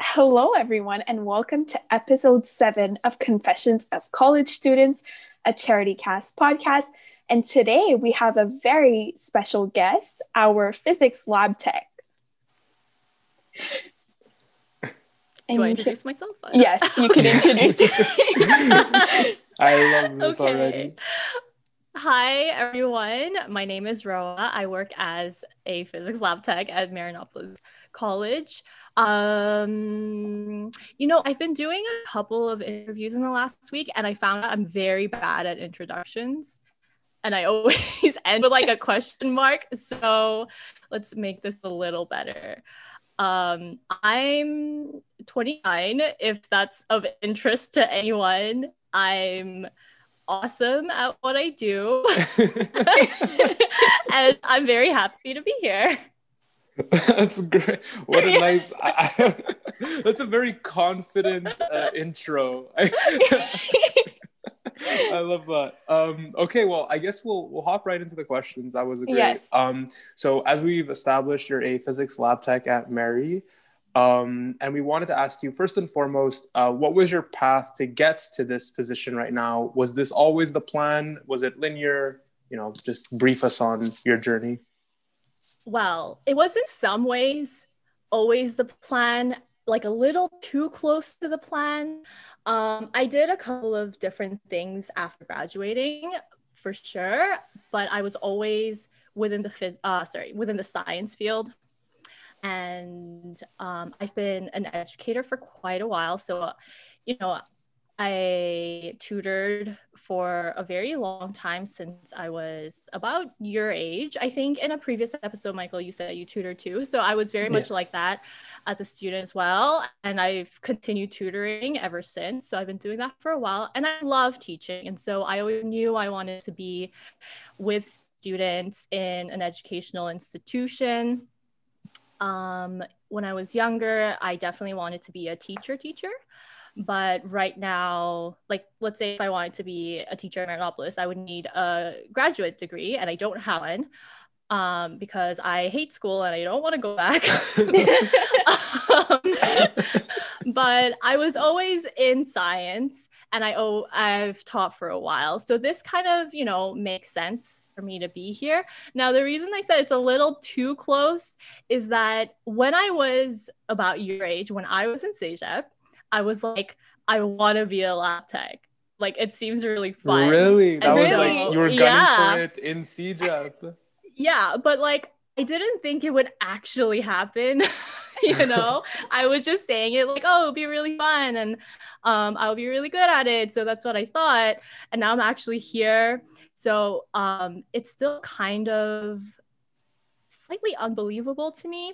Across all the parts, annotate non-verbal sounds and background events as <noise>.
Hello, everyone, and welcome to episode seven of Confessions of College Students, a charity cast podcast. And today we have a very special guest, our physics lab tech. Do I introduce can... myself? <laughs> Yes, you can introduce. <laughs> <laughs> I love this okay. already. Hi, everyone. My name is Roa. I work as a physics lab tech at Marianopolis College. Um, you know, I've been doing a couple of interviews in the last week, and I found out I'm very bad at introductions. And I <laughs> always end with like a question mark. So let's make this a little better. Um, I'm 29, if that's of interest to anyone. I'm awesome at what I do. <laughs> <laughs> and I'm very happy to be here. <laughs> that's great. What a nice. I, <laughs> that's a very confident uh, intro. <laughs> I, love that. Um, okay, well, I guess we'll we'll hop right into the questions. That was a great. Yes. Um, so as we've established, you're a physics lab tech at Mary. Um, and we wanted to ask you first and foremost, uh, what was your path to get to this position right now? Was this always the plan? Was it linear? You know, just brief us on your journey. Well, it was in some ways always the plan, like a little too close to the plan. Um, I did a couple of different things after graduating, for sure, but I was always within the phys- uh, sorry within the science field and um, I've been an educator for quite a while. So, you know, I tutored for a very long time since I was about your age. I think in a previous episode, Michael, you said you tutored too. So I was very yes. much like that as a student as well. And I've continued tutoring ever since. So I've been doing that for a while and I love teaching. And so I always knew I wanted to be with students in an educational institution um, when I was younger, I definitely wanted to be a teacher teacher. But right now, like let's say if I wanted to be a teacher in Marianopolis, I would need a graduate degree, and I don't have one um, because I hate school and I don't want to go back. <laughs> um, but I was always in science and I oh I've taught for a while. So this kind of, you know, makes sense for me to be here. Now the reason I said it's a little too close is that when I was about your age, when I was in CEGEP, I was like, I want to be a lab tech. Like it seems really fun. Really? That and was really, like you were gunning yeah. for it in CEGEP. Yeah, but like I didn't think it would actually happen. <laughs> you know, <laughs> I was just saying it like, oh, it'll be really fun and um, I'll be really good at it. So that's what I thought. And now I'm actually here. So um, it's still kind of slightly unbelievable to me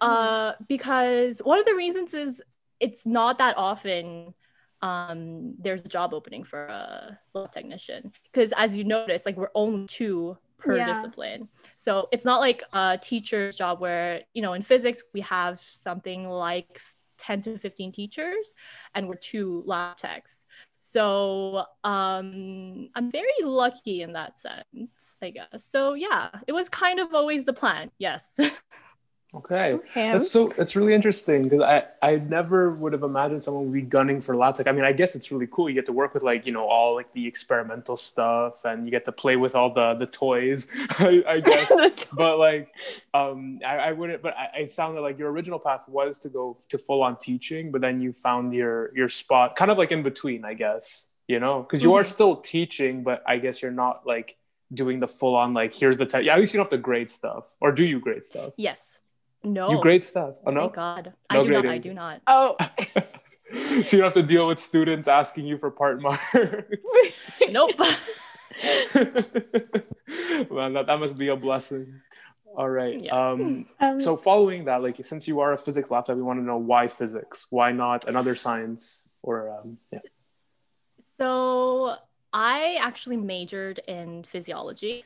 uh, mm. because one of the reasons is it's not that often um, there's a job opening for a lab technician because as you notice like we're only two per yeah. discipline. So it's not like a teacher's job where, you know, in physics, we have something like 10 to 15 teachers and we're two lab techs. So um, I'm very lucky in that sense, I guess. So yeah, it was kind of always the plan. Yes. <laughs> Okay. okay. That's so it's really interesting because I, I never would have imagined someone would be gunning for lab tech. I mean, I guess it's really cool. You get to work with like, you know, all like the experimental stuff and you get to play with all the the toys, <laughs> I, I <laughs> guess. but like um I, I wouldn't but I, it sounded like your original path was to go to full on teaching, but then you found your your spot kind of like in between, I guess, you know, because you mm-hmm. are still teaching, but I guess you're not like doing the full on like here's the test. Yeah, at least you don't have to grade stuff. Or do you grade stuff? Yes. No. You grade stuff. Oh no. Thank God. No I do grading. not. I do not. Oh. <laughs> <laughs> so you don't have to deal with students asking you for part marks. <laughs> nope. Man, that, that must be a blessing. All right. Yeah. Um, um, so following that, like since you are a physics lab tech, we want to know why physics? Why not another science or um, yeah. So I actually majored in physiology.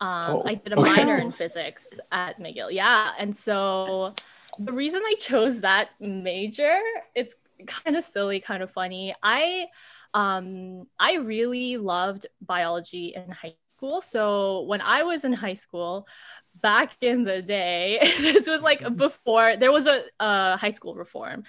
Um, oh, I did a okay. minor in <laughs> physics at McGill. Yeah. And so the reason I chose that major, it's kind of silly, kind of funny. I um, I really loved biology in high school. So when I was in high school, back in the day, <laughs> this was like before there was a, a, high school reform.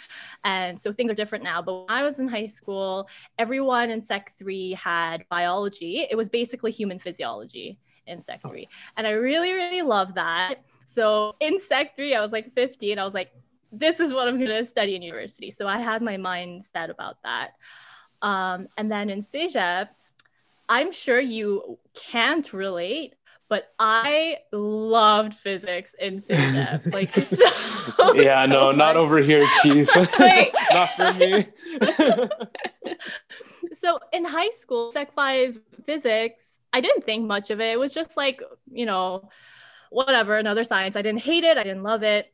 And so things are different now. But when I was in high school, everyone in Sec 3 had biology. It was basically human physiology in Sec 3. And I really, really love that. So in Sec 3, I was like 15. I was like, this is what I'm going to study in university. So I had my mind set about that. Um, and then in CEGEP, I'm sure you can't relate, but I loved physics in CEGEP. <laughs> like, so, <laughs> yeah, so no, much. not over here, Chief. <laughs> not for me. so in high school, Sec 5 physics, I didn't think much of it. It was just like, you know, whatever, another science. I didn't hate it, I didn't love it.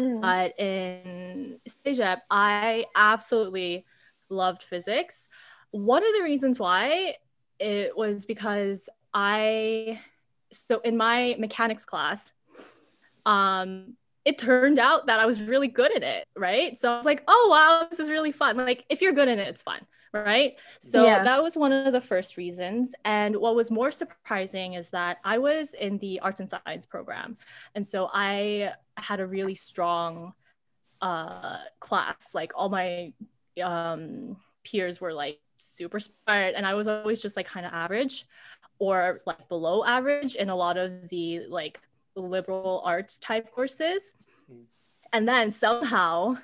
Mm. But in CEGEP, I absolutely loved physics. One of the reasons why it was because I, so in my mechanics class, um, it turned out that I was really good at it, right? So I was like, oh, wow, this is really fun. Like, if you're good in it, it's fun, right? So yeah. that was one of the first reasons. And what was more surprising is that I was in the arts and science program. And so I had a really strong uh, class. Like, all my um, peers were like super smart and i was always just like kind of average or like below average in a lot of the like liberal arts type courses mm. and then somehow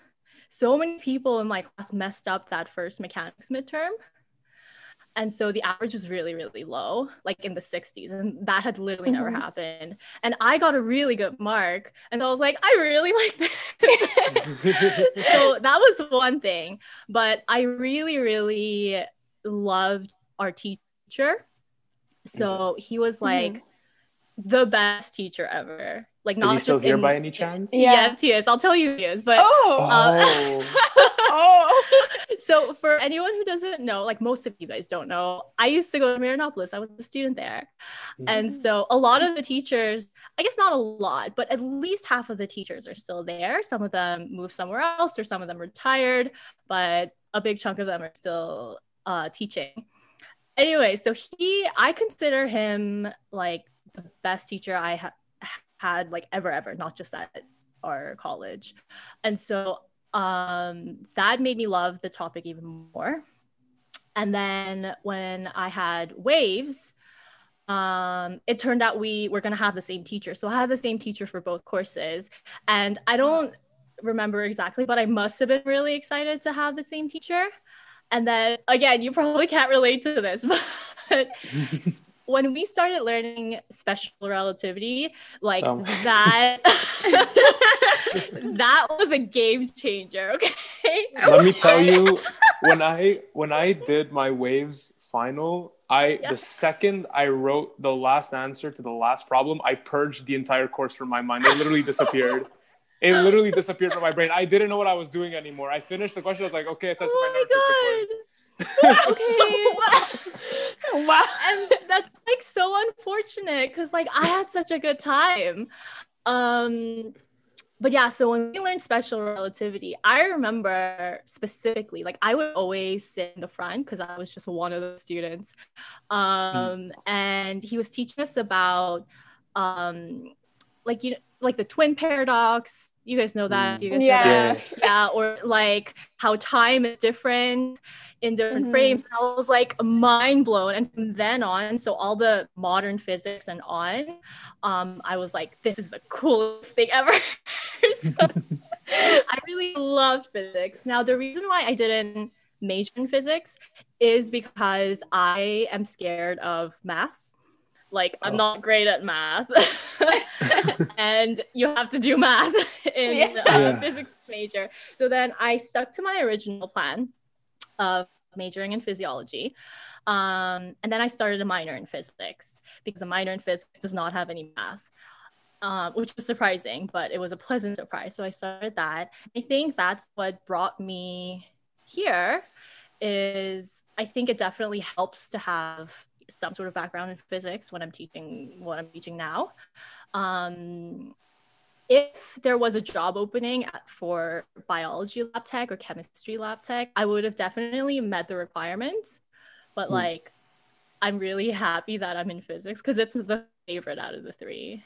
so many people in my class messed up that first mechanics midterm. And so the average was really really low like in the 60s and that had literally mm-hmm. never happened. And i got a really good mark and i was like i really like this. <laughs> So that was one thing but i really really loved our teacher. So he was like mm-hmm. the best teacher ever like not is he still here in, by any chance yeah. yes he is i'll tell you he is but oh, uh, <laughs> oh. so for anyone who doesn't know, like most of you guys don't know, I used to go to Marianopolis. I was a student there. Mm-hmm. And so a lot of the teachers, I guess not a lot, but at least half of the teachers are still there. Some of them moved somewhere else or some of them retired, but a big chunk of them are still uh, teaching. Anyway, so he, I consider him like the best teacher I ha- had like ever, ever, not just at our college. And so um, that made me love the topic even more. And then when I had waves, um, it turned out we were going to have the same teacher. So I had the same teacher for both courses. And I don't remember exactly, but I must have been really excited to have the same teacher. And then again, you probably can't relate to this, <laughs> but <laughs> when we started learning special relativity, like um. that, <laughs> <laughs> that was a game changer. Okay. Let me tell you, <laughs> when I when I did my waves final, I the second I wrote the last answer to the last problem, I purged the entire course from my mind. It literally disappeared. it literally disappeared from my brain. I didn't know what I was doing anymore. I finished the question. I was like, okay, it's time oh my, my God <laughs> okay. wow. And that's like so unfortunate because like I had such a good time. Um but yeah, so when we learned special relativity, I remember specifically, like I would always sit in the front because I was just one of the students. Um, mm. and he was teaching us about um like you know like the twin paradox. You guys know that? You guys yeah. know that? Yeah, or like how time is different in different mm-hmm. frames. I was like mind blown. And from then on, so all the modern physics and on, um, I was like, this is the coolest thing ever. <laughs> so, <laughs> I really loved physics. Now, the reason why I didn't major in physics is because I am scared of math. Like, I'm oh. not great at math. <laughs> <laughs> and you have to do math <laughs> in yeah. Uh, yeah. physics major. So then I stuck to my original plan of majoring in physiology. Um, and then I started a minor in physics because a minor in physics does not have any math, um, which was surprising, but it was a pleasant surprise. So I started that. I think that's what brought me here is I think it definitely helps to have some sort of background in physics when I'm teaching what I'm teaching now. Um, if there was a job opening for biology lab tech or chemistry lab tech, I would have definitely met the requirements. But mm. like, I'm really happy that I'm in physics because it's the favorite out of the three.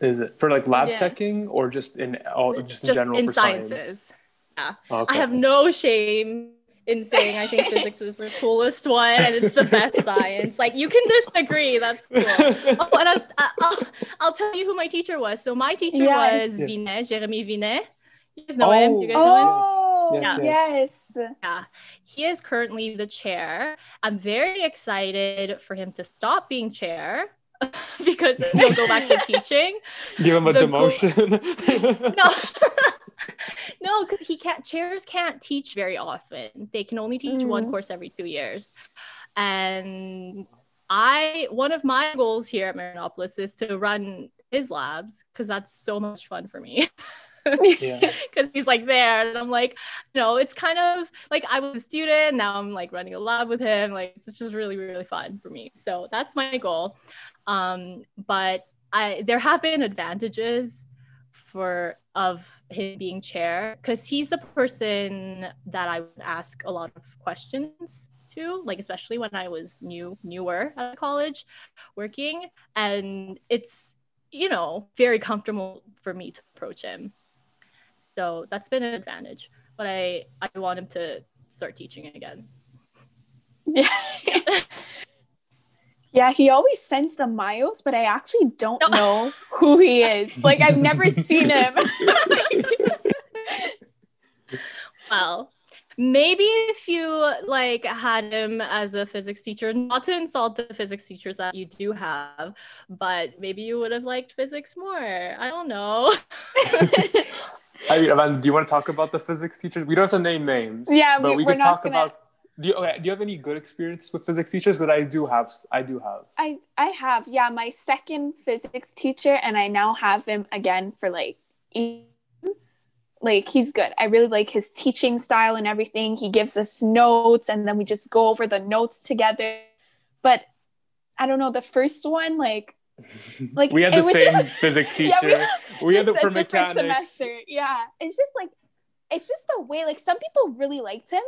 Is it for like lab yeah. checking or just in all just, just in general in for sciences? Science? Yeah. Okay. I have no shame in saying I think physics is the coolest one and it's the best science. Like you can disagree, that's cool. <laughs> Oh, and I'll, I'll, I'll, tell you who my teacher was. So my teacher yes. was Vinet, Jeremy Vinet. You guys know oh, him? Do you guys oh, know him? Oh, yes, yeah. yes. Yeah. He is currently the chair. I'm very excited for him to stop being chair <laughs> because he'll go back to <laughs> teaching. Give him a the demotion. Go- no. No, because he can't. Chairs can't teach very often. They can only teach mm. one course every two years, and I one of my goals here at Marianopolis is to run his labs because that's so much fun for me. because <laughs> he's like there and i'm like you know it's kind of like i was a student now i'm like running a lab with him like it's just really really fun for me so that's my goal um but i there have been advantages for of him being chair because he's the person that I would ask a lot of questions to, like especially when I was new newer at college working. And it's, you know, very comfortable for me to approach him. So that's been an advantage. But I I want him to start teaching again. Yeah. <laughs> <laughs> Yeah, he always sends the miles, but I actually don't no. know who he is. <laughs> Like I've never seen him. <laughs> well, maybe if you like had him as a physics teacher, not to insult the physics teachers that you do have, but maybe you would have liked physics more. I don't know. <laughs> I mean, Amanda, do you want to talk about the physics teachers? We don't have to name names. Yeah, but we, we could talk gonna... about do you, okay, do you have any good experience with physics teachers? That I do have. I do have. I I have. Yeah, my second physics teacher, and I now have him again for like, like he's good. I really like his teaching style and everything. He gives us notes, and then we just go over the notes together. But I don't know the first one, like <laughs> like we had the same just, <laughs> physics teacher. Yeah, we, we had the for mechanics. Semester. Yeah, it's just like it's just the way like some people really liked him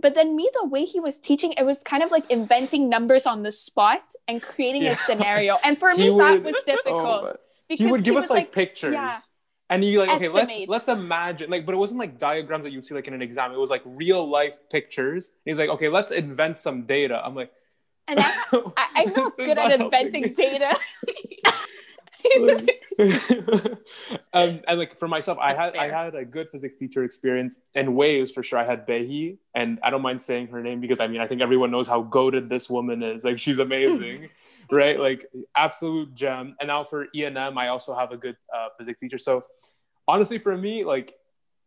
but then me the way he was teaching it was kind of like inventing numbers on the spot and creating yeah. a scenario. And for me would, that was <laughs> oh difficult oh, because he would give he us like, like, pictures. yeah, and you like okay estimate. let's let's imagine like but it wasn't like diagrams that you'd see like in an exam. It was like real life pictures. And he's like okay let's invent some data. I'm like and I, I, am <laughs> not good at inventing data <laughs> <laughs> um, and like for myself, I had I had a good physics teacher experience in waves for sure. I had Behi, and I don't mind saying her name because I mean I think everyone knows how goaded this woman is. Like she's amazing, <laughs> right? Like absolute gem. And now for ENM, I also have a good uh, physics teacher. So honestly, for me, like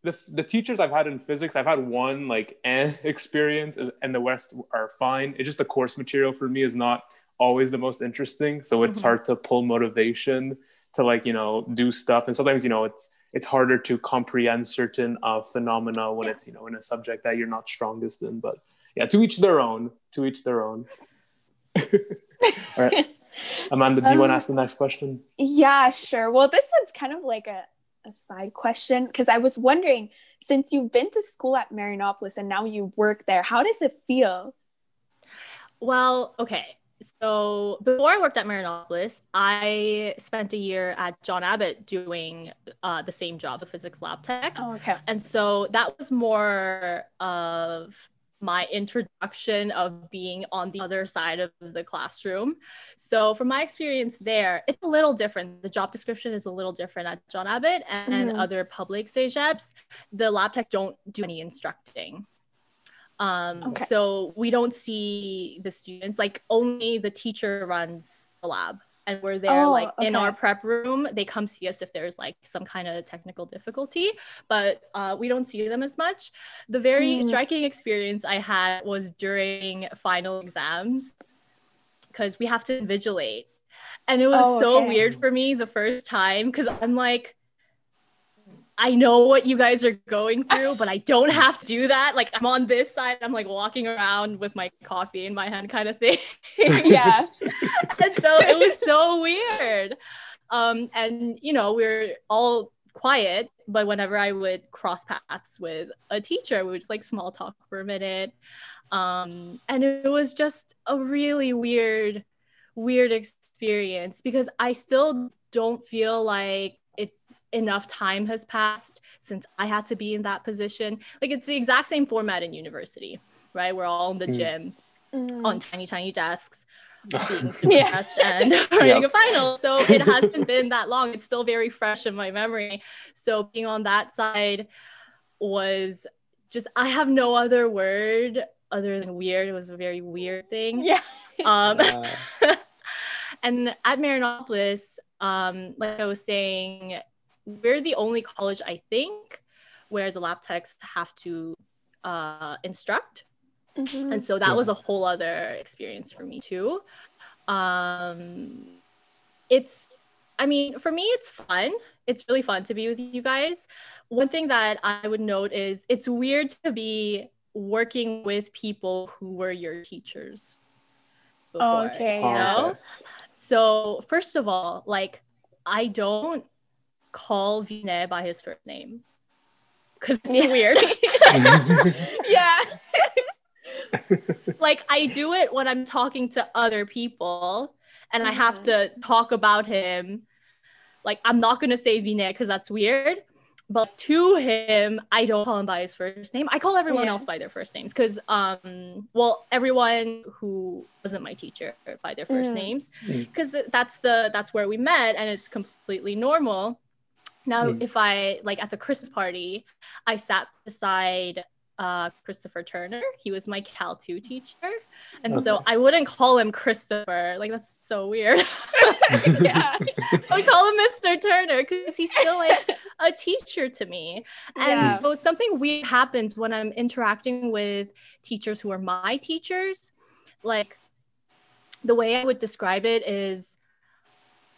the, the teachers I've had in physics, I've had one like eh, <laughs> experience, and the rest are fine. It's just the course material for me is not always the most interesting. So it's mm-hmm. hard to pull motivation to like you know do stuff. And sometimes you know it's it's harder to comprehend certain uh, phenomena when yeah. it's you know in a subject that you're not strongest in. But yeah to each their own to each their own. <laughs> All right. <laughs> Amanda do you um, want to ask the next question? yeah sure. Well this one's kind of like a, a side question because i was wondering since you've been to school at marianopolis and now you work there how does it feel? Well okay so before I worked at Marianopolis, I spent a year at John Abbott doing uh, the same job, the physics lab tech. Oh, okay. And so that was more of my introduction of being on the other side of the classroom. So from my experience there, it's a little different. The job description is a little different at John Abbott and mm-hmm. other public CEGEPs. The lab techs don't do any instructing. Um, okay. So we don't see the students, like only the teacher runs the lab. And we're there, oh, like okay. in our prep room. They come see us if there's like some kind of technical difficulty, but uh, we don't see them as much. The very mm. striking experience I had was during final exams because we have to invigilate. And it was oh, so okay. weird for me the first time because I'm like, I know what you guys are going through, but I don't have to do that. Like I'm on this side, I'm like walking around with my coffee in my hand kind of thing. <laughs> yeah. <laughs> and so it was so weird. Um, and you know, we are all quiet, but whenever I would cross paths with a teacher, we would just like small talk for a minute. Um, and it was just a really weird, weird experience because I still don't feel like enough time has passed since I had to be in that position. Like it's the exact same format in university, right? We're all in the mm. gym mm. on tiny, tiny desks. <laughs> being <laughs> super yeah. stressed and <laughs> writing yep. a final. So it hasn't been that long. It's still very fresh in my memory. So being on that side was just I have no other word other than weird. It was a very weird thing. Yeah. Um, and at Marianopolis, um, like I was saying, we're the only college I think where the lab techs have to uh, instruct. Mm-hmm. And so that yeah. was a whole other experience for me too. Um, it's, I mean, for me, it's fun. It's really fun to be with you guys. One thing that I would note is it's weird to be working with people who were your teachers. Before, okay. You know? Okay. So first of all, like I don't call Vinay by his first name because it's yeah. weird. <laughs> <laughs> yeah. <laughs> like I do it when I'm talking to other people and I have to talk about him. Like I'm not gonna say Vinay because that's weird. But to him, I don't call him by his first name. I call everyone yeah. else by their first names because, um, well, everyone who wasn't my teacher by their first mm. names because mm. that's the that's where we met and it's completely normal. Now, mm. if I like at the Christmas party, I sat beside uh, Christopher Turner. He was my Cal 2 teacher. And okay. so I wouldn't call him Christopher. Like, that's so weird. <laughs> <laughs> yeah. I would call him Mr. Turner because he's still like a teacher to me. And yeah. so something weird happens when I'm interacting with teachers who are my teachers. Like, the way I would describe it is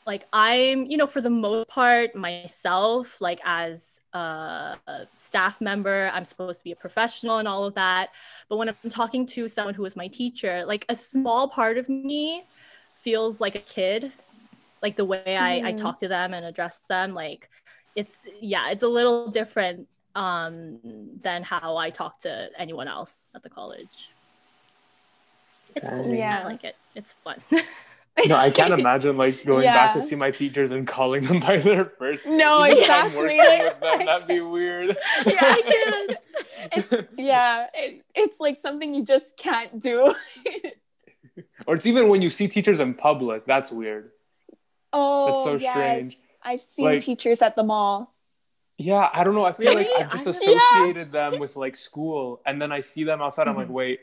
like I'm, you know, for the most part, myself, like as a staff member, I'm supposed to be a professional and all of that. But when I'm talking to someone who is my teacher, like a small part of me feels like a kid, like the way I, mm. I talk to them and address them. Like it's, yeah, it's a little different um, than how I talk to anyone else at the college. It's cool. Yeah. I like it. It's fun. <laughs> <laughs> no, I can't imagine like going yeah. back to see my teachers and calling them <laughs> by their first name. No, exactly. <laughs> Them, that'd be weird. Yeah, I can. It's yeah, it, it's like something you just can't do. or it's even when you see teachers in public. That's weird. Oh, that's so yes. strange. I've seen like, teachers at the mall. Yeah, I don't know. I feel really? like I've just associated yeah. them with like school, and then I see them outside. Mm-hmm. I'm like, mm-hmm. wait,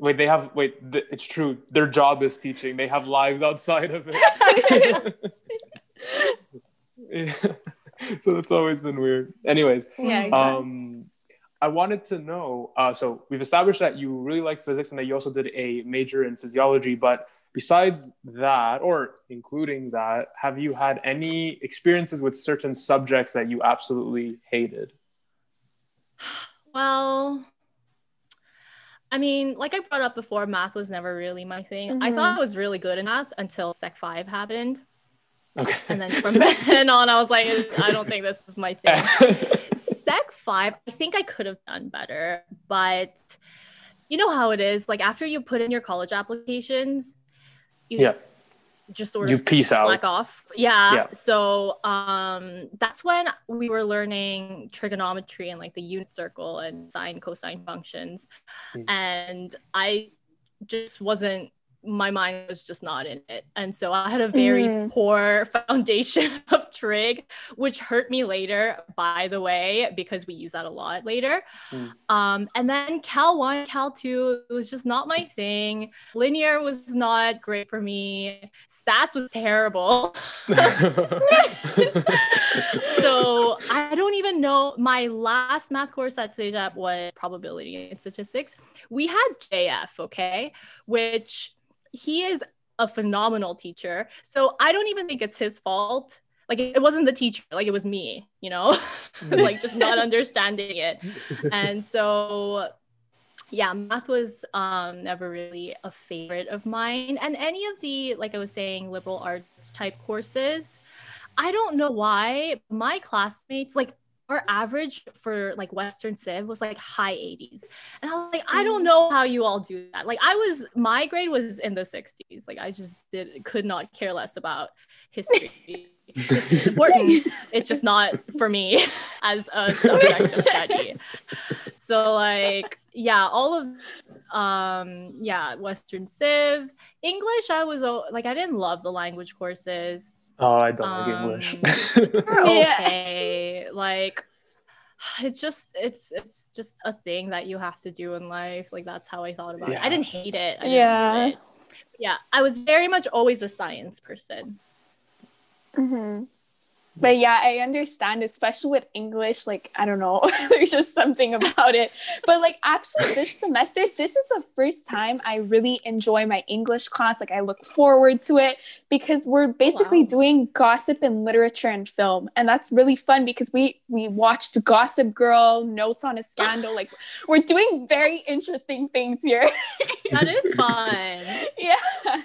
wait they have wait th- it's true their job is teaching they have lives outside of it yeah. <laughs> <laughs> so that's always been weird anyways yeah, exactly. um i wanted to know uh, so we've established that you really like physics and that you also did a major in physiology but besides that or including that have you had any experiences with certain subjects that you absolutely hated well I mean, like I brought up before, math was never really my thing. Mm-hmm. I thought I was really good in math until Sec 5 happened. Okay. And then from <laughs> then on, I was like, I don't think this is my thing. <laughs> Sec 5, I think I could have done better, but you know how it is. Like after you put in your college applications, you yeah just sort you of piece slack out. off. Yeah. yeah. So um that's when we were learning trigonometry and like the unit circle and sine cosine functions. Mm. And I just wasn't my mind was just not in it. And so I had a very mm. poor <laughs> foundation of trig, which hurt me later, by the way, because we use that a lot later. Mm. Um, and then Cal 1, Cal 2, it was just not my thing. Linear was not great for me. Stats was terrible. <laughs> so I don't even know. My last math course at CEGEP was probability and statistics. We had JF, okay, which he is a phenomenal teacher. So I don't even think it's his fault. Like it wasn't the teacher, like it was me, you know, <laughs> like just not <laughs> understanding it. And so yeah, math was um, never really a favorite of mine. And any of the, like I was saying, liberal arts type courses, I don't know why my classmates, like our average for like Western Civ was like high 80s. And I was like, I don't mm. know how you all do that. Like I was my grade was in the 60s. Like I just did could not care less about history. <laughs> it's important. it's just not for me <laughs> as a subject of study. So like yeah, all of um yeah, Western Civ, English. I was like I didn't love the language courses. Oh, I don't um, like English. <laughs> <laughs> okay, like <sighs> it's just it's it's just a thing that you have to do in life. Like that's how I thought about yeah. it. I didn't hate it. Didn't yeah. Hate it. Yeah, I was very much always a science person. Mm-hmm. But yeah, I understand, especially with English. Like, I don't know, <laughs> there's just something about it. But like, actually, this <laughs> semester, this is the first time I really enjoy my English class. Like, I look forward to it because we're oh, basically wow. doing gossip and literature and film, and that's really fun because we we watched Gossip Girl, Notes on a Scandal. like, we're doing very interesting things here. that is <laughs> fun. yeah.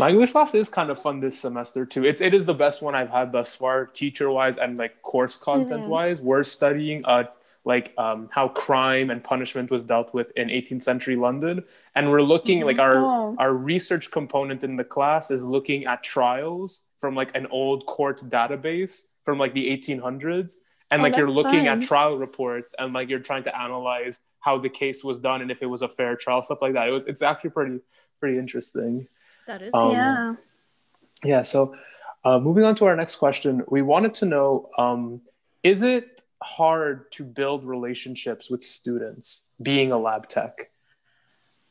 My English class is kind of fun this semester too. It's it is the best one I've had thus far, teacher wise and like course content wise. Mm-hmm. We're studying uh like um, how crime and punishment was dealt with in 18th century London, and we're looking mm-hmm. like our oh. our research component in the class is looking at trials from like an old court database from like the 1800s, and oh, like you're looking fun. at trial reports and like you're trying to analyze how the case was done and if it was a fair trial, stuff like that. It was it's actually pretty pretty interesting. That is. Um, yeah. Yeah. So, uh, moving on to our next question, we wanted to know: um, Is it hard to build relationships with students being a lab tech?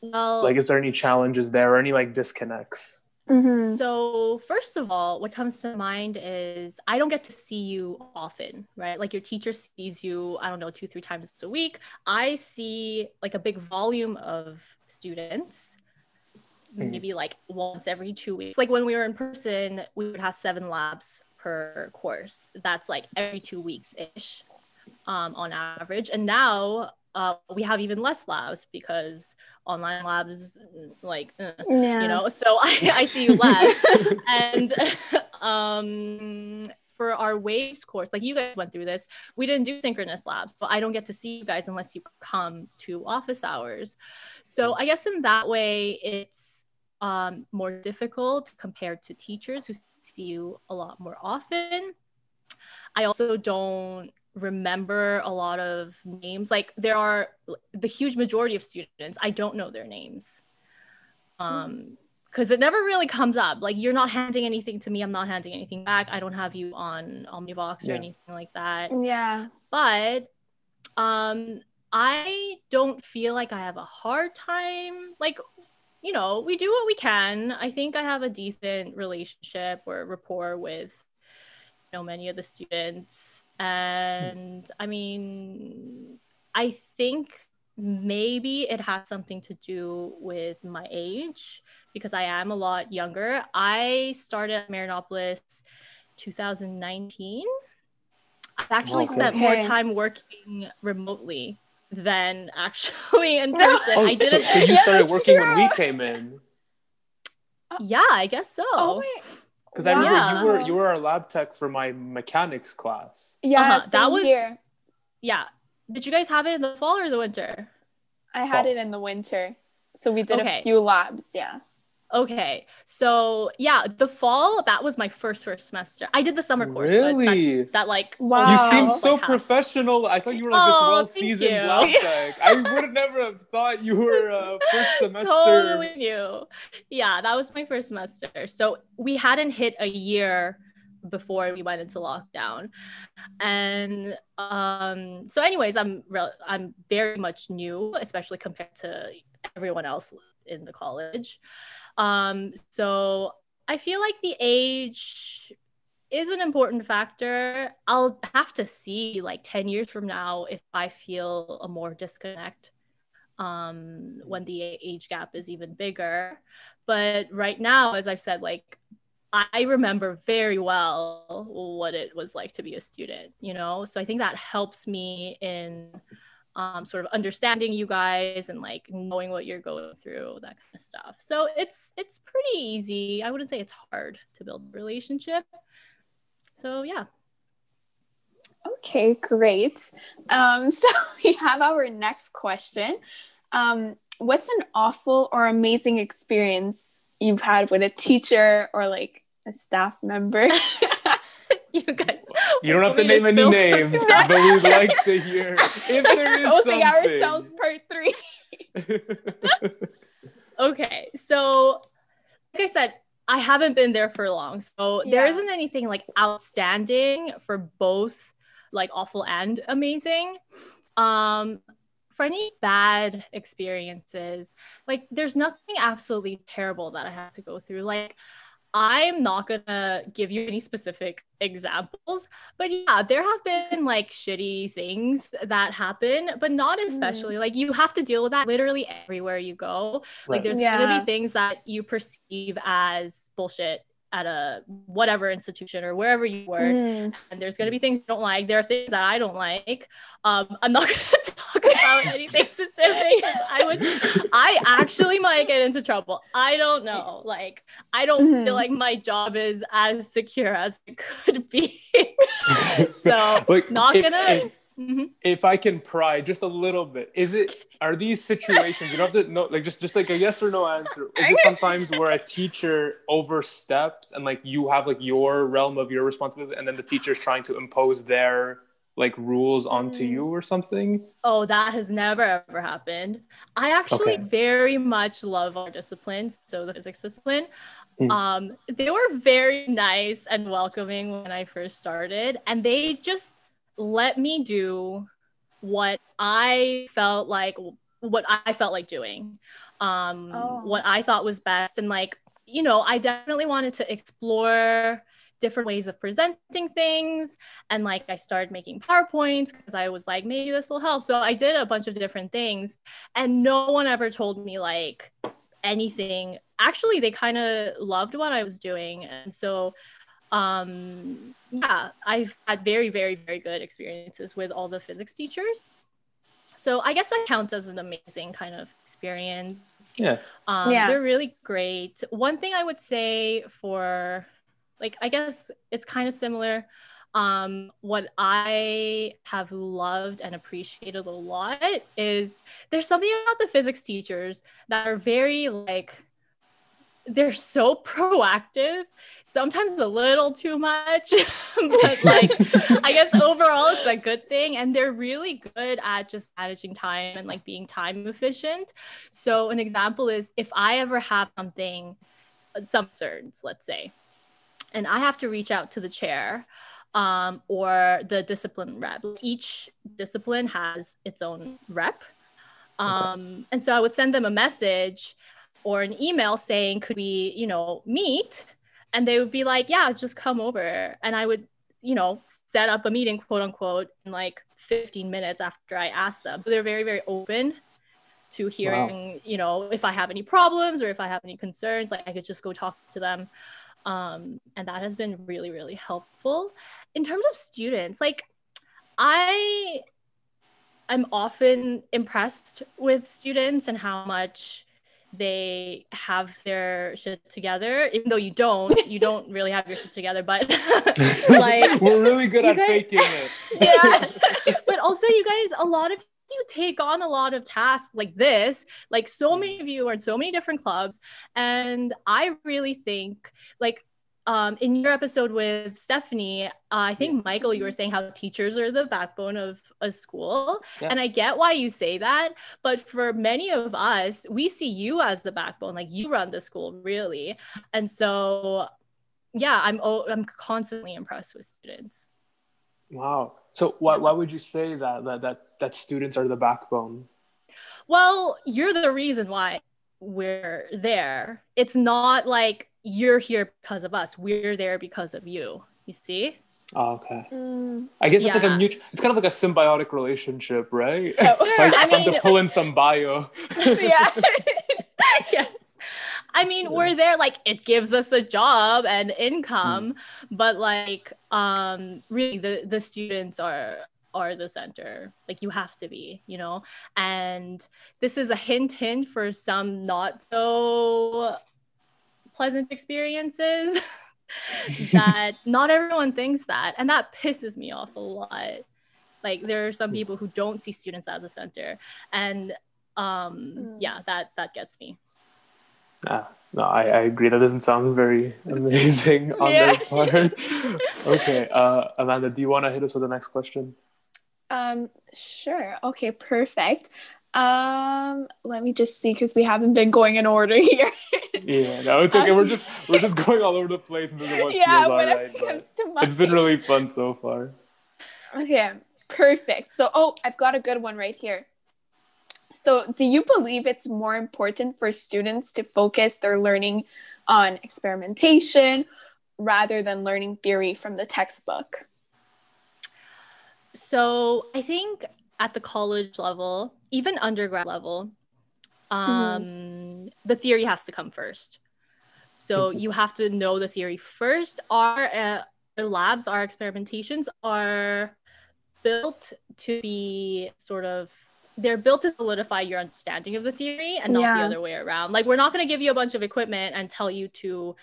Well, like, is there any challenges there or any like disconnects? Mm-hmm. So, first of all, what comes to mind is I don't get to see you often, right? Like your teacher sees you, I don't know, two, three times a week. I see like a big volume of students Mm-hmm. maybe like once every two weeks. Like when we were in person, we would have seven labs per course. That's like every two weeks ish um, on average. And now uh, we have even less labs because online labs, like, uh, yeah. you know, so <laughs> I, I see you less. and <laughs> um, for our waves course, like you guys went through this, we didn't do synchronous labs. So I don't get to see you guys unless you come to office hours. So I guess in that way, it's um, more difficult compared to teachers who see you a lot more often. I also don't remember a lot of names. Like there are the huge majority of students, I don't know their names. Um, because it never really comes up. Like you're not handing anything to me, I'm not handing anything back. I don't have you on Omnivox yeah. or anything like that. Yeah. But um I don't feel like I have a hard time like you know, we do what we can. I think I have a decent relationship or rapport with you know many of the students. And I mean, I think maybe it has something to do with my age because I am a lot younger. I started at Marianopolis 2019. I've actually oh, spent more time working remotely than actually <laughs> in person. Oh, I didn't. So, so you <laughs> yeah, started working true. when we came in. Yeah, I guess so. Oh Because wow. I remember you were you were our lab tech for my mechanics class. Yeah, uh-huh. that was here. Yeah. Did you guys have it in the fall or the winter? I fall. had it in the winter. So we did okay. a few labs, yeah. Okay. So yeah, the fall, that was my first first semester. I did the summer course. Really? That, that, like wow. You seem so professional. I thought you were like oh, this well seasoned lab tech. <laughs> I would have never have thought you were uh, first semester. totally new. Yeah, that was my first semester. So we hadn't hit a year before we went into lockdown and um so anyways i'm re- i'm very much new especially compared to everyone else in the college um, so I feel like the age is an important factor. I'll have to see like 10 years from now if I feel a more disconnect um, when the age gap is even bigger. But right now, as I've said, like I remember very well what it was like to be a student, you know? So I think that helps me in um, sort of understanding you guys and like knowing what you're going through that kind of stuff. So it's it's pretty easy. I wouldn't say it's hard to build a relationship. So yeah. Okay great. Um, <laughs> so we have our next question. Um, what's an awful or amazing experience you've had with a teacher or like a staff member? <laughs> You guys. You don't have to name any names, but we'd like to hear <laughs> if there is something. ourselves part three. <laughs> okay, so like I said, I haven't been there for long, so yeah. there isn't anything like outstanding for both like awful and amazing. Um, for any bad experiences, like there's nothing absolutely terrible that I have to go through. Like I'm not gonna give you any specific examples, but yeah, there have been like shitty things that happen, but not mm. especially. Mm. Like you have to deal with that literally everywhere you go. Right. Like there's yeah. gonna be things that you perceive as bullshit at a whatever institution or wherever you work mm. and there's going to be things you don't like there are things that i don't like um, i'm not <laughs> going to talk about anything <laughs> specific i would i actually might get into trouble i don't know like i don't mm-hmm. feel like my job is as secure as it could be <laughs> so <laughs> like, not gonna if, mm-hmm. if i can pry just a little bit is it are these situations you don't have to know like just just like a yes or no answer is it sometimes where a teacher oversteps and like you have like your realm of your responsibility and then the teacher's trying to impose their like rules onto you mm. or something oh that has never ever happened i actually okay. very much love our disciplines so the physics discipline mm. um they were very nice and welcoming when i first started and they just let me do what I felt like what I felt like doing, um, oh. what I thought was best, and like you know, I definitely wanted to explore different ways of presenting things. And like I started making PowerPoints because I was like maybe this will help. So I did a bunch of different things. And no one ever told me like anything. Actually, they kind of loved what I was doing. And so um yeah i've had very very very good experiences with all the physics teachers. So i guess that counts as an amazing kind of experience. Yeah. Um yeah. they're really great. One thing i would say for like i guess it's kind of similar. Um what i have loved and appreciated a lot is there's something about the physics teachers that are very like they're so <laughs> proactive. Sometimes a little too much <laughs> but like i <laughs> guess overall it's a good thing and they're really good at just managing time and like being time efficient. So an example is if i ever have something some cerns let's say and i have to reach out to the chair um, or the discipline rep each discipline has its own rep um, and so i would send them a message or an email saying, could we, you know, meet? And they would be like, yeah, just come over. And I would, you know, set up a meeting, quote unquote, in like 15 minutes after I asked them. So they're very, very open to hearing, wow. you know, if I have any problems or if I have any concerns, like I could just go talk to them. Um, and that has been really, really helpful. In terms of students, like I I'm often impressed with students and how much they have their shit together even though you don't you <laughs> don't really have your shit together but <laughs> like we're really good at guys, faking it <laughs> yeah but also you guys a lot of you take on a lot of tasks like this like so many of you are in so many different clubs and i really think like um, in your episode with Stephanie, uh, I think yes. Michael, you were saying how teachers are the backbone of a school. Yeah. And I get why you say that. But for many of us, we see you as the backbone, like you run the school really. And so, yeah, I'm, oh, I'm constantly impressed with students. Wow. So why, why would you say that, that, that, that students are the backbone? Well, you're the reason why we're there. It's not like you're here because of us. We're there because of you. You see? Oh, okay. Mm. I guess it's yeah. like a mutual. It's kind of like a symbiotic relationship, right? Oh, <laughs> like I mean, to pull in some bio. <laughs> yeah. <laughs> yes. I mean, yeah. we're there like it gives us a job and income, mm. but like um really the the students are are the center. Like you have to be, you know. And this is a hint hint for some not so pleasant experiences <laughs> that not everyone thinks that and that pisses me off a lot like there are some people who don't see students as a center and um mm. yeah that that gets me Ah, no, I, I agree. That doesn't sound very amazing <laughs> on yeah. their part. <laughs> okay, uh, Amanda, do you want to hit us with the next question? Um, sure. Okay, perfect. Um, let me just see because we haven't been going in order <laughs> here. yeah, no, it's okay. Um, we're just we're just going all over the place and what <laughs> yeah, right, comes to mind. It's been really fun so far. Okay, perfect. So, oh, I've got a good one right here. So, do you believe it's more important for students to focus their learning on experimentation rather than learning theory from the textbook? So, I think at the college level, even undergrad level, um, mm-hmm. the theory has to come first. So, mm-hmm. you have to know the theory first. Our, uh, our labs, our experimentations are built to be sort of they're built to solidify your understanding of the theory and not yeah. the other way around. Like we're not going to give you a bunch of equipment and tell you to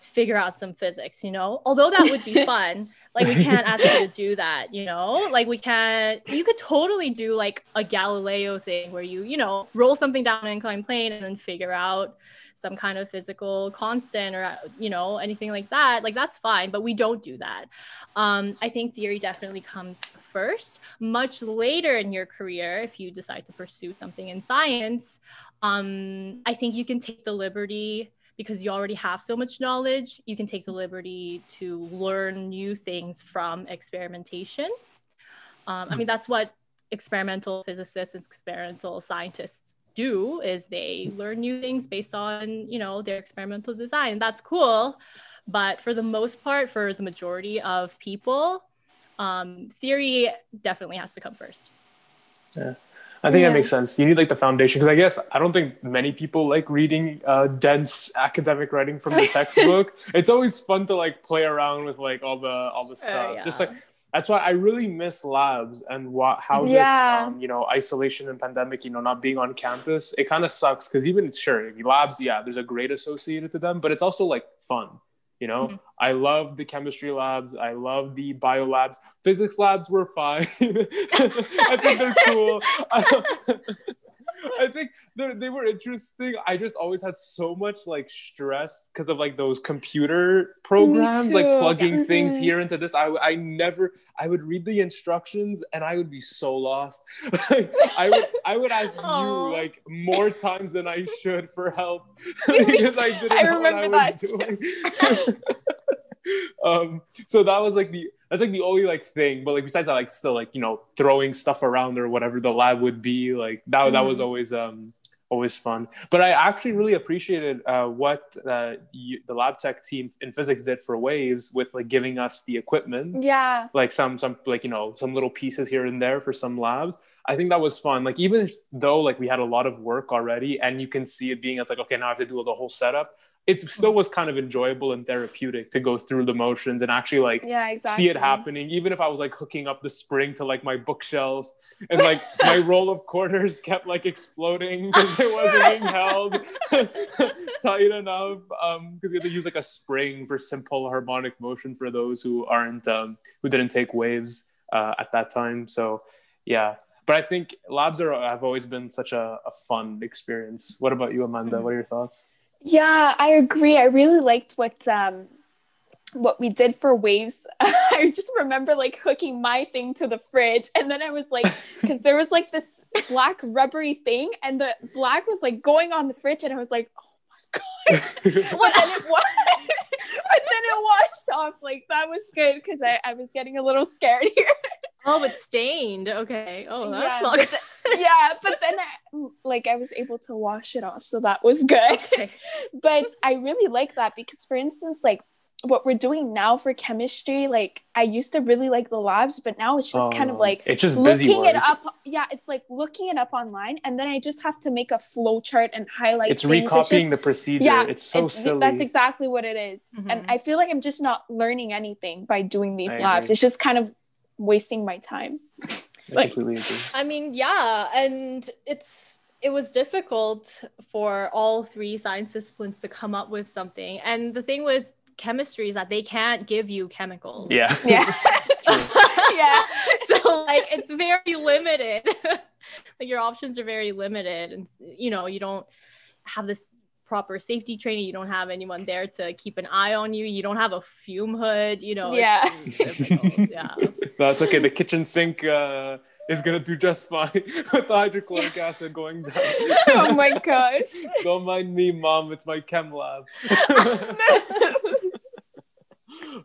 figure out some physics, you know? Although that would be <laughs> fun. Like we <laughs> can't ask you to do that, you know? Like we can't you could totally do like a Galileo thing where you, you know, roll something down an inclined plane and then figure out some kind of physical constant or you know anything like that. Like that's fine but we don't do that. Um, i think theory definitely comes first. Much later in your career if you decide to pursue something in science um, i think you can take the liberty because you already have so much knowledge you can take the liberty to learn new things from experimentation. Um, i mean that's what experimental physicists and experimental scientists do is they learn new things based on you know their experimental design. And that's cool. But for the most part for the majority of people um, theory definitely has to come first. Yeah I think yeah. that makes sense. You need like the foundation because I guess I don't think many people like reading uh, dense academic writing from the <laughs> textbook. it's always fun to like play around with like all the all the uh, stuff. Uh, yeah. Just like that's why I really miss labs and what how yeah. this um, you know isolation and pandemic you know not being on campus it kind of sucks because even it's sure labs yeah there's a grade associated to them but it's also like fun you know? Mm-hmm. I love the chemistry labs. I love the bio labs. Physics labs were fine. <laughs> I think they're cool <laughs> <laughs> <laughs> I think they were interesting. I just always had so much like stress because of like those computer programs, like plugging things mm-hmm. here into this. I, I never, I would read the instructions and I would be so lost. <laughs> I would, I would ask Aww. you like more times than I should for help <laughs> because I didn't I know what I was doing. um, so that was like the that's like the only like thing. But like besides that, like still like you know throwing stuff around or whatever the lab would be like that. Mm. That was mm. always um always fun. But I actually really appreciated uh, what uh, you, the lab tech team in physics did for Waves with like giving us the equipment. Yeah. Like some some like you know some little pieces here and there for some labs. I think that was fun. Like even though like we had a lot of work already, and you can see it being as like okay now I have to do the whole setup it still was kind of enjoyable and therapeutic to go through the motions and actually like yeah, exactly. see it happening even if i was like hooking up the spring to like my bookshelf and like my <laughs> roll of quarters kept like exploding because it wasn't being held <laughs> tight enough um because we had to use like a spring for simple harmonic motion for those who aren't um who didn't take waves uh, at that time so yeah but I think labs are have always been such a, a fun experience. What about you, Amanda? Mm-hmm. What are your thoughts? Yeah, I agree. I really liked what um what we did for waves. <laughs> I just remember like hooking my thing to the fridge and then I was like <laughs> cuz there was like this black rubbery thing and the black was like going on the fridge and I was like, "Oh my god." <laughs> but then it was but then it washed off. Like that was good cuz I I was getting a little scared here. Oh, it's stained. Okay. Oh, that's yeah, not but the, yeah, but then I, like I was able to wash it off, so that was good. Okay. <laughs> but I really like that because, for instance, like what we're doing now for chemistry, like I used to really like the labs, but now it's just oh, kind of like it's just looking it up. Yeah, it's like looking it up online, and then I just have to make a flow chart and highlight. It's things. recopying it's just, the procedure. Yeah, it's so it's, silly. That's exactly what it is. Mm-hmm. and I feel like I'm just not learning anything by doing these I labs. Agree. It's just kind of wasting my time. I like, I, I mean, yeah, and it's it was difficult for all three science disciplines to come up with something. And the thing with chemistry is that they can't give you chemicals. Yeah. <laughs> Yeah. <laughs> yeah. So like it's very limited. <laughs> like your options are very limited and you know, you don't have this proper safety training. You don't have anyone there to keep an eye on you. You don't have a fume hood. You know. Yeah. <laughs> yeah. <laughs> That's okay. The kitchen sink. Uh is gonna do just fine <laughs> with the hydrochloric acid going down. oh my gosh. Don't mind me, mom. It's my chem lab.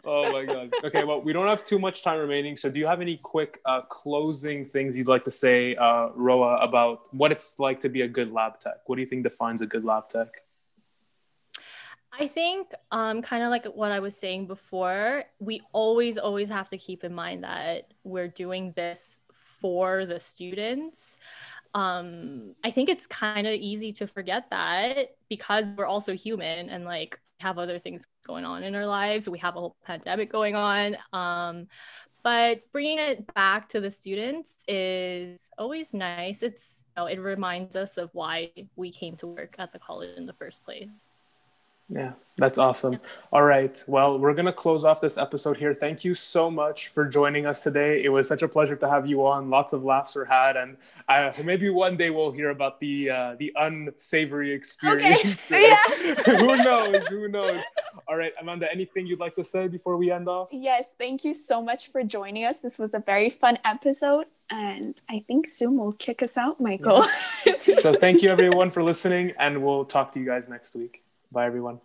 oh my god. Okay, well, we don't have too much time remaining. So, do you have any quick uh, closing things you'd like to say, uh, Roa, about what it's like to be a good lab tech? What do you think defines a good lab tech? I think, um, kind of like what I was saying before, we always, always have to keep in mind that we're doing this for the students. Um, I think it's kind of easy to forget that because we're also human and like have other things going on in our lives. We have a whole pandemic going on. Um, but bringing it back to the students is always nice. It's you know, it reminds us of why we came to work at the college in the first place. Yeah, that's awesome. All right. Well, we're going to close off this episode here. Thank you so much for joining us today. It was such a pleasure to have you on. Lots of laughs were had, and uh, maybe one day we'll hear about the uh, the unsavory experience. Okay. <laughs> Yeah. <laughs> Who knows? Who knows? All right, Amanda, anything you'd like to say before we end off? Yes, thank you so much for joining us. This was a very fun episode, and I think Zoom will kick us out, Michael. So, thank you everyone for listening, and we'll talk to you guys next week. Bye, everyone.